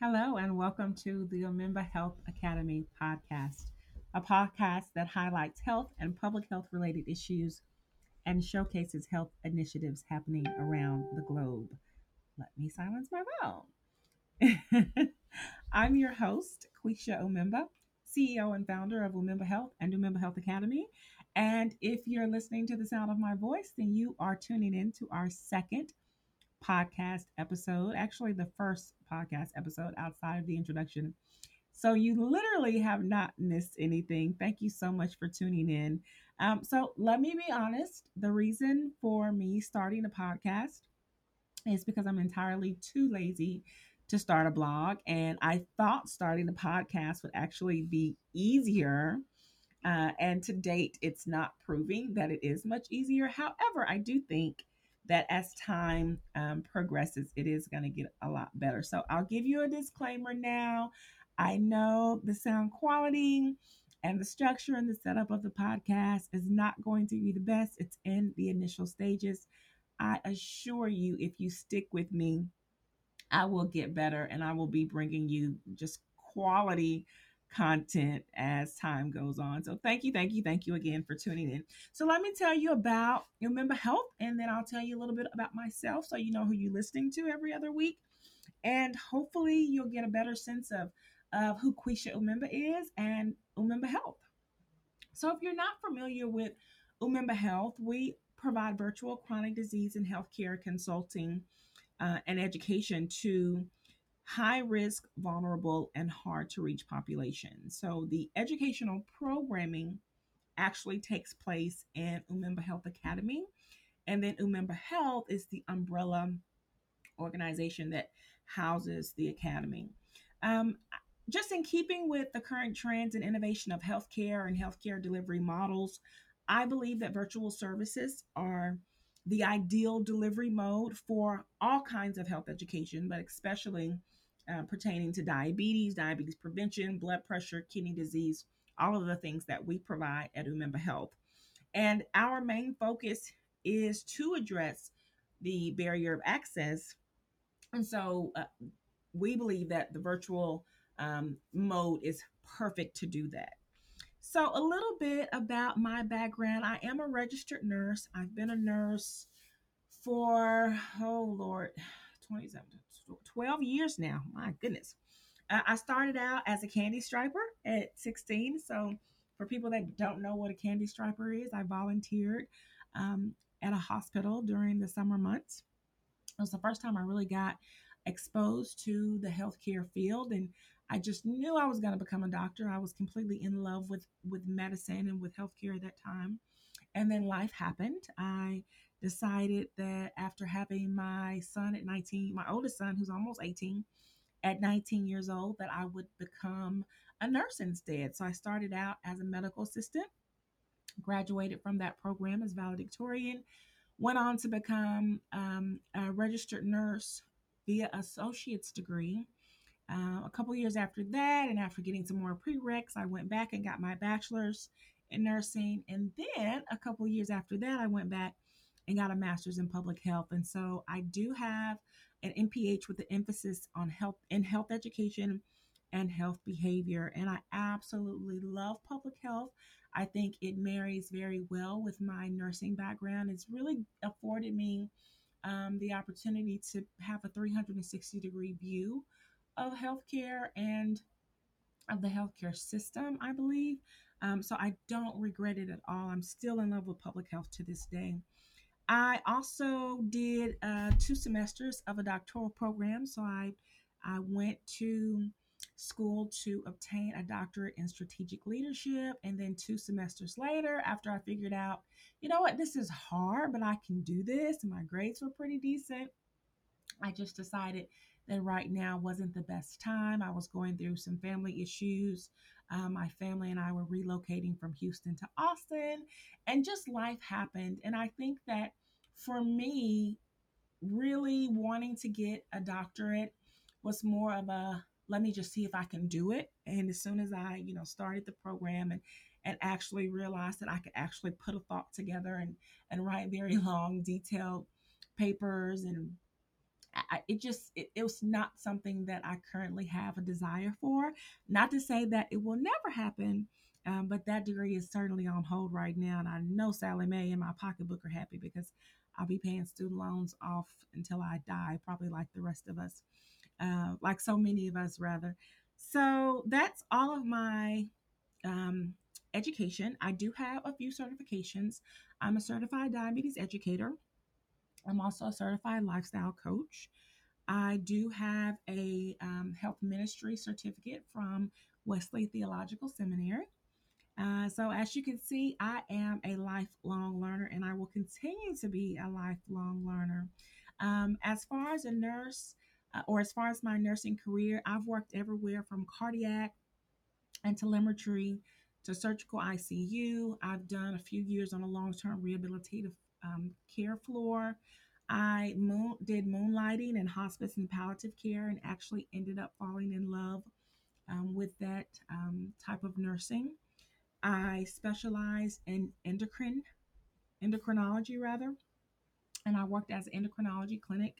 Hello, and welcome to the Umemba Health Academy podcast, a podcast that highlights health and public health related issues and showcases health initiatives happening around the globe. Let me silence my phone. I'm your host, Quisha Umemba, CEO and founder of Umemba Health and Umemba Health Academy. And if you're listening to the sound of my voice, then you are tuning in to our second podcast episode, actually, the first podcast episode outside of the introduction. So, you literally have not missed anything. Thank you so much for tuning in. Um, so, let me be honest the reason for me starting a podcast is because I'm entirely too lazy to start a blog. And I thought starting a podcast would actually be easier. Uh, and to date, it's not proving that it is much easier. However, I do think that as time um, progresses, it is going to get a lot better. So I'll give you a disclaimer now. I know the sound quality and the structure and the setup of the podcast is not going to be the best. It's in the initial stages. I assure you, if you stick with me, I will get better and I will be bringing you just quality content as time goes on. So thank you, thank you, thank you again for tuning in. So let me tell you about Umemba Health, and then I'll tell you a little bit about myself so you know who you're listening to every other week. And hopefully you'll get a better sense of, of who Quisha Umemba is and Umemba Health. So if you're not familiar with Umemba Health, we provide virtual chronic disease and healthcare consulting uh, and education to high risk, vulnerable, and hard to reach populations. So the educational programming actually takes place in Umemba Health Academy. And then Umemba Health is the umbrella organization that houses the academy. Um, just in keeping with the current trends and innovation of healthcare and healthcare delivery models, I believe that virtual services are the ideal delivery mode for all kinds of health education, but especially uh, pertaining to diabetes, diabetes prevention, blood pressure, kidney disease, all of the things that we provide at Umemba Health. And our main focus is to address the barrier of access. And so uh, we believe that the virtual um, mode is perfect to do that. So, a little bit about my background I am a registered nurse. I've been a nurse for, oh Lord, 27, 12 years now. My goodness. I started out as a candy striper at 16. So, for people that don't know what a candy striper is, I volunteered um, at a hospital during the summer months. It was the first time I really got exposed to the healthcare field and I just knew I was going to become a doctor. I was completely in love with with medicine and with healthcare at that time. And then life happened. I decided that after having my son at 19, my oldest son, who's almost 18, at 19 years old, that I would become a nurse instead. So I started out as a medical assistant, graduated from that program as valedictorian, went on to become um, a registered nurse via associate's degree. Uh, a couple years after that, and after getting some more prereqs, I went back and got my bachelor's in nursing. And then a couple years after that, I went back and got a master's in public health. And so I do have an MPH with an emphasis on health in health education and health behavior. And I absolutely love public health. I think it marries very well with my nursing background. It's really afforded me um, the opportunity to have a 360 degree view of healthcare and of the healthcare system, I believe. Um, so I don't regret it at all. I'm still in love with public health to this day. I also did uh, two semesters of a doctoral program. So I, I went to school to obtain a doctorate in strategic leadership. And then two semesters later, after I figured out, you know what, this is hard, but I can do this, and my grades were pretty decent, I just decided that right now wasn't the best time. I was going through some family issues. Uh, my family and I were relocating from Houston to Austin, and just life happened. And I think that for me, really wanting to get a doctorate was more of a let me just see if I can do it. And as soon as I, you know, started the program and and actually realized that I could actually put a thought together and and write very long, detailed papers and I, it just it, it was not something that I currently have a desire for. Not to say that it will never happen, um, but that degree is certainly on hold right now. And I know Sallie Mae and my pocketbook are happy because I'll be paying student loans off until I die, probably like the rest of us, uh, like so many of us, rather. So that's all of my um, education. I do have a few certifications. I'm a certified diabetes educator. I'm also a certified lifestyle coach. I do have a um, health ministry certificate from Wesley Theological Seminary. Uh, so, as you can see, I am a lifelong learner and I will continue to be a lifelong learner. Um, as far as a nurse, uh, or as far as my nursing career, I've worked everywhere from cardiac and telemetry to surgical ICU. I've done a few years on a long term rehabilitative um, care floor. I moon, did moonlighting in hospice and palliative care and actually ended up falling in love um, with that um, type of nursing. I specialize in endocrine, endocrinology rather, and I worked as endocrinology clinic,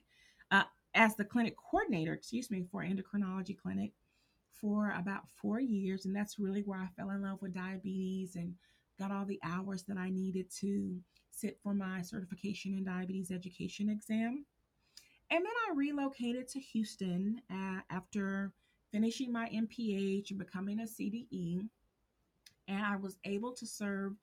uh, as the clinic coordinator, excuse me, for endocrinology clinic for about four years. And that's really where I fell in love with diabetes and got all the hours that I needed to sit for my certification in diabetes education exam. And then I relocated to Houston uh, after finishing my MPH and becoming a CDE. And I was able to serve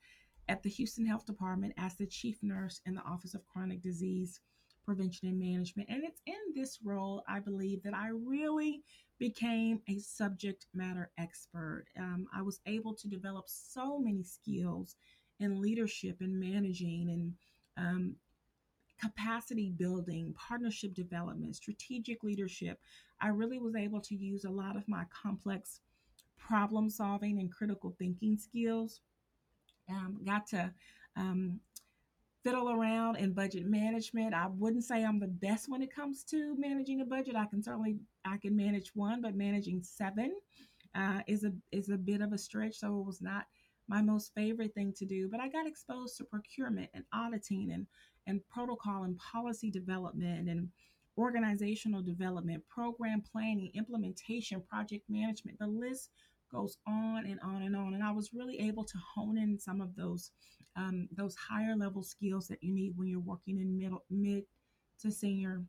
at the Houston Health Department as the chief nurse in the Office of Chronic Disease Prevention and Management. And it's in this role, I believe, that I really became a subject matter expert. Um, I was able to develop so many skills in leadership and managing and um, capacity building, partnership development, strategic leadership. I really was able to use a lot of my complex problem solving and critical thinking skills. Um, got to um, fiddle around in budget management. I wouldn't say I'm the best when it comes to managing a budget. I can certainly I can manage one, but managing seven uh, is a is a bit of a stretch. So it was not my most favorite thing to do. But I got exposed to procurement and auditing and and protocol and policy development and organizational development, program planning, implementation, project management. The list goes on and on and on. And I was really able to hone in some of those um, those higher level skills that you need when you're working in middle mid to senior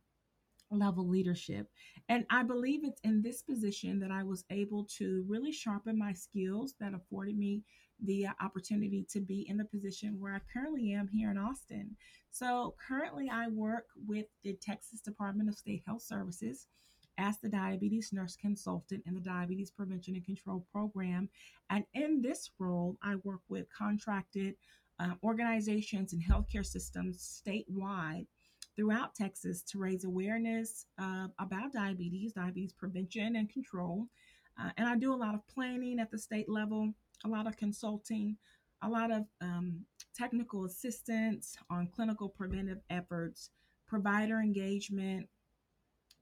level leadership. And I believe it's in this position that I was able to really sharpen my skills that afforded me the opportunity to be in the position where I currently am here in Austin. So, currently, I work with the Texas Department of State Health Services as the diabetes nurse consultant in the Diabetes Prevention and Control Program. And in this role, I work with contracted uh, organizations and healthcare systems statewide throughout Texas to raise awareness uh, about diabetes, diabetes prevention and control. Uh, and I do a lot of planning at the state level, a lot of consulting, a lot of um, technical assistance on clinical preventive efforts, provider engagement,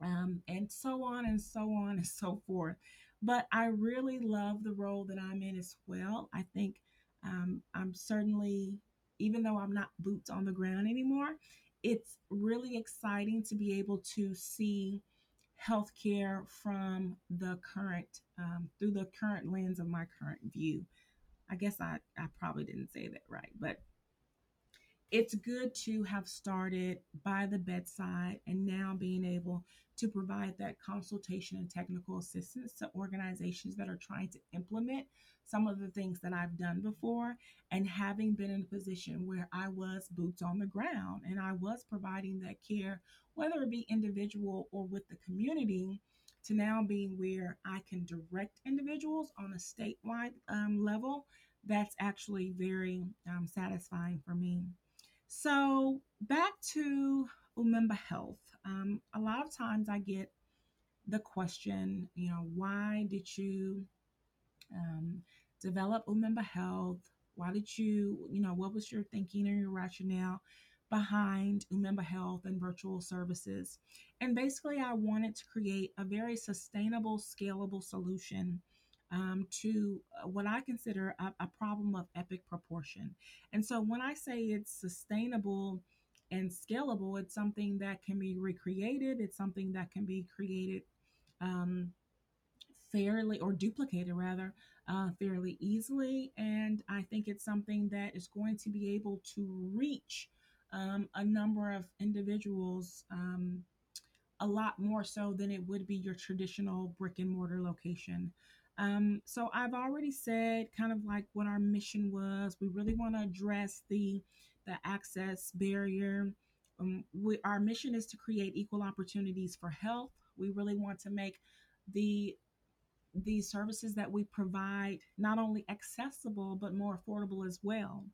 um, and so on and so on and so forth. But I really love the role that I'm in as well. I think um, I'm certainly, even though I'm not boots on the ground anymore, it's really exciting to be able to see healthcare from the current, um, through the current lens of my current view. I guess I, I probably didn't say that right, but it's good to have started by the bedside and now being able to provide that consultation and technical assistance to organizations that are trying to implement some of the things that I've done before and having been in a position where I was boots on the ground and I was providing that care, whether it be individual or with the community, to now being where I can direct individuals on a statewide um, level. That's actually very um, satisfying for me. So, back to Umemba Health. Um, a lot of times I get the question, you know, why did you um, develop Umemba Health? Why did you, you know, what was your thinking and your rationale behind Umemba Health and virtual services? And basically, I wanted to create a very sustainable, scalable solution um, to uh, what I consider a, a problem of epic proportion. And so when I say it's sustainable, and scalable. It's something that can be recreated. It's something that can be created um, fairly or duplicated rather uh, fairly easily. And I think it's something that is going to be able to reach um, a number of individuals um, a lot more so than it would be your traditional brick and mortar location. Um, so I've already said kind of like what our mission was. We really want to address the the access barrier. Um, we, our mission is to create equal opportunities for health. We really want to make the the services that we provide not only accessible but more affordable as well.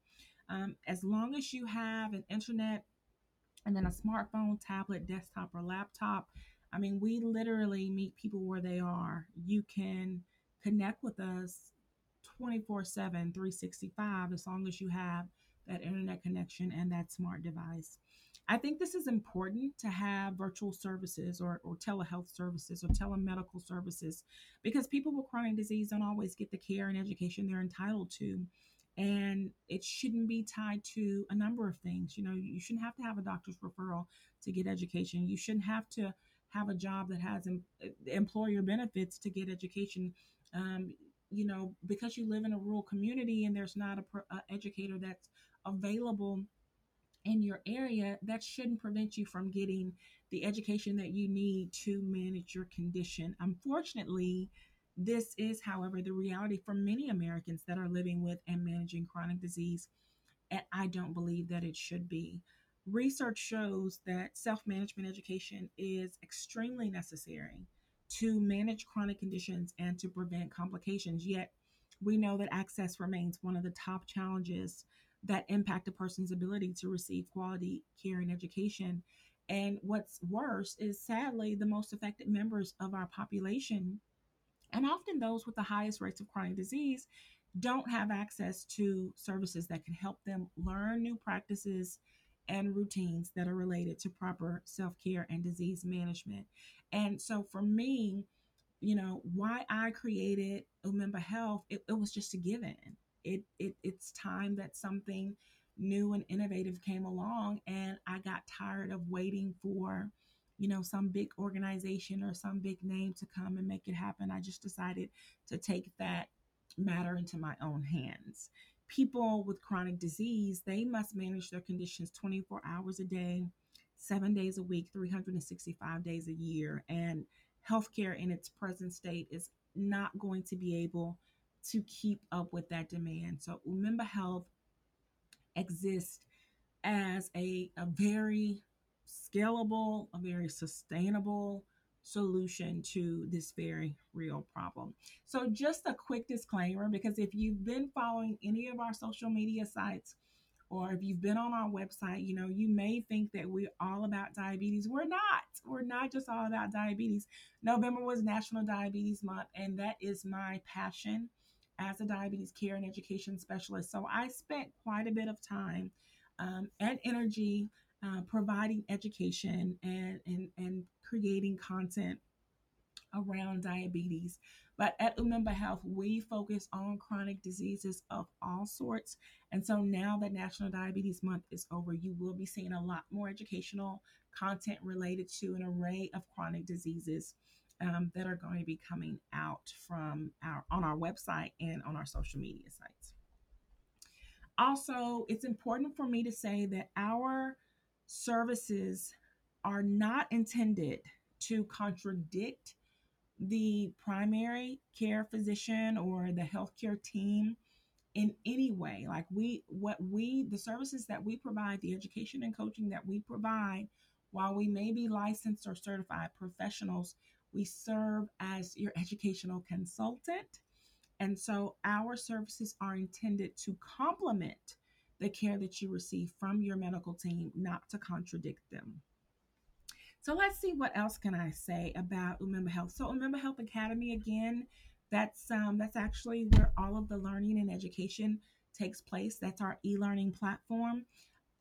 Um, as long as you have an internet and then a smartphone, tablet, desktop, or laptop, I mean, we literally meet people where they are. You can connect with us 24 7, 365, as long as you have that internet connection and that smart device. I think this is important to have virtual services or, or telehealth services or telemedical services because people with chronic disease don't always get the care and education they're entitled to. And it shouldn't be tied to a number of things. You know, you shouldn't have to have a doctor's referral to get education. You shouldn't have to have a job that has em- employer benefits to get education. Um, you know, because you live in a rural community and there's not a, pro- a educator that's available in your area, that shouldn't prevent you from getting the education that you need to manage your condition. Unfortunately, this is, however, the reality for many Americans that are living with and managing chronic disease, and I don't believe that it should be. Research shows that self management education is extremely necessary to manage chronic conditions and to prevent complications. Yet, we know that access remains one of the top challenges that impact a person's ability to receive quality care and education. And what's worse is sadly, the most affected members of our population, and often those with the highest rates of chronic disease, don't have access to services that can help them learn new practices and routines that are related to proper self care and disease management. And so for me, you know, why I created Umemba Health, it, it was just a given it, it it's time that something new and innovative came along and I got tired of waiting for you know some big organization or some big name to come and make it happen. I just decided to take that matter into my own hands. People with chronic disease, they must manage their conditions 24 hours a day, 7 days a week, 365 days a year and healthcare in its present state is not going to be able to keep up with that demand. So Umemba Health exists as a, a very scalable, a very sustainable solution to this very real problem. So, just a quick disclaimer because if you've been following any of our social media sites, or if you've been on our website, you know, you may think that we're all about diabetes. We're not. We're not just all about diabetes. November was National Diabetes Month, and that is my passion as a diabetes care and education specialist. So I spent quite a bit of time um, and energy uh, providing education and, and, and creating content around diabetes. But at Umemba Health, we focus on chronic diseases of all sorts. And so now that National Diabetes Month is over, you will be seeing a lot more educational content related to an array of chronic diseases um, that are going to be coming out from our on our website and on our social media sites. Also, it's important for me to say that our services are not intended to contradict the primary care physician or the healthcare team in any way like we what we the services that we provide the education and coaching that we provide while we may be licensed or certified professionals we serve as your educational consultant. And so our services are intended to complement the care that you receive from your medical team, not to contradict them. So let's see what else can I say about Umemba Health. So Umemba Health Academy again, that's um, that's actually where all of the learning and education takes place. That's our e-learning platform.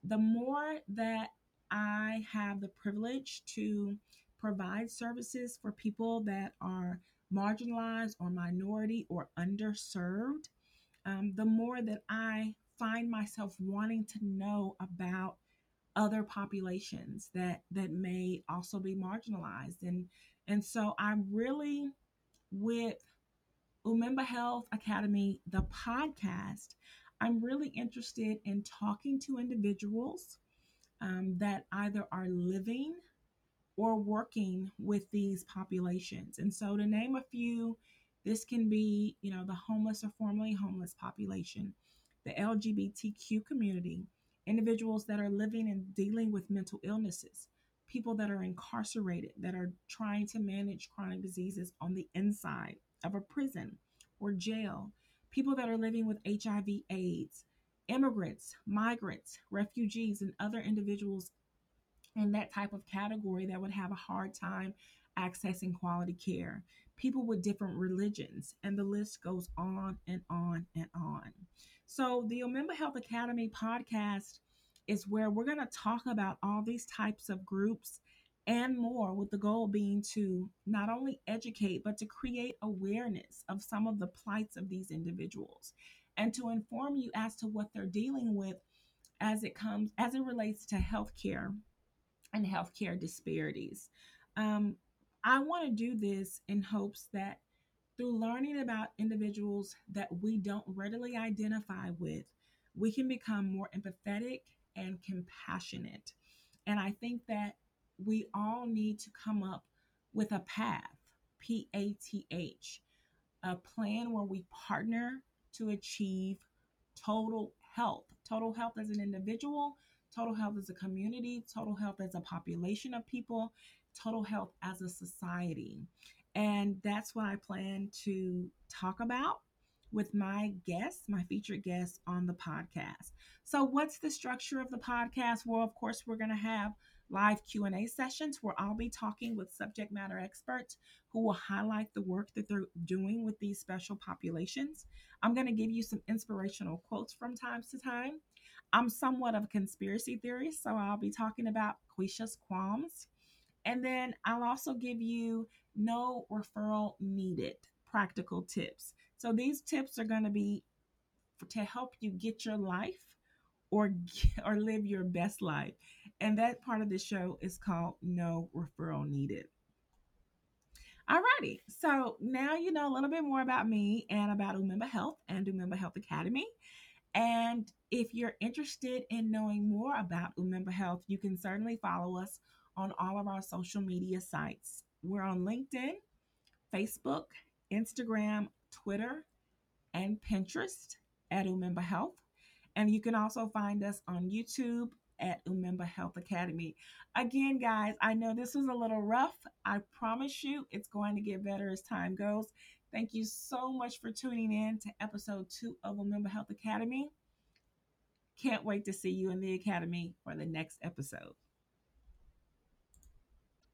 The more that I have the privilege to provide services for people that are marginalized or minority or underserved, um, the more that I find myself wanting to know about other populations that that may also be marginalized. And and so i'm really with umemba health academy the podcast i'm really interested in talking to individuals um, that either are living or working with these populations. And so to name a few this can be you know the homeless or formerly homeless population the lgbtq community individuals that are living and dealing with mental illnesses, people that are incarcerated, that are trying to manage chronic diseases on the inside of a prison or jail, people that are living with HIV, AIDS, immigrants, migrants, refugees, and other individuals in that type of category that would have a hard time accessing quality care, people with different religions, and the list goes on and on and on. So, the Umemba Health Academy podcast is where we're going to talk about all these types of groups and more, with the goal being to not only educate, but to create awareness of some of the plights of these individuals and to inform you as to what they're dealing with as it comes as it relates to healthcare and healthcare disparities. Um, I want to do this in hopes that through learning about individuals that we don't readily identify with, we can become more empathetic and compassionate. And I think that we all need to come up with a path, P A T H, a plan where we partner to achieve total health. Total health as an individual, total health as a community, total health as a population of people, total health as a society. And that's what I plan to talk about with my guests, my featured guests on the podcast. So, what's the structure of the podcast? Well, of course, we're going to have live Q&A sessions where I'll be talking with subject matter experts who will highlight the work that they're doing with these special populations. I'm going to give you some inspirational quotes from time to time. I'm somewhat of a conspiracy theorist, so I'll be talking about Quisha's qualms. And then I'll also give you no referral needed practical tips. So these tips are going to be to help you get your life or or live your best life. And that part of the show is called No Referral Needed. Alrighty, so now you know a little bit more about me and about Umemba Health and Umemba Health Academy. And if you're interested in knowing more about Umemba Health, you can certainly follow us on all of our social media sites. We're on LinkedIn, Facebook, Instagram, Twitter, and Pinterest at Umemba Health. And you can also find us on YouTube at Umemba Health Academy. Again, guys, I know this was a little rough. I promise you it's going to get better as time goes. Thank you so much for tuning in to episode two of Umemba Health Academy. Can't wait to see you in the Academy for the next episode.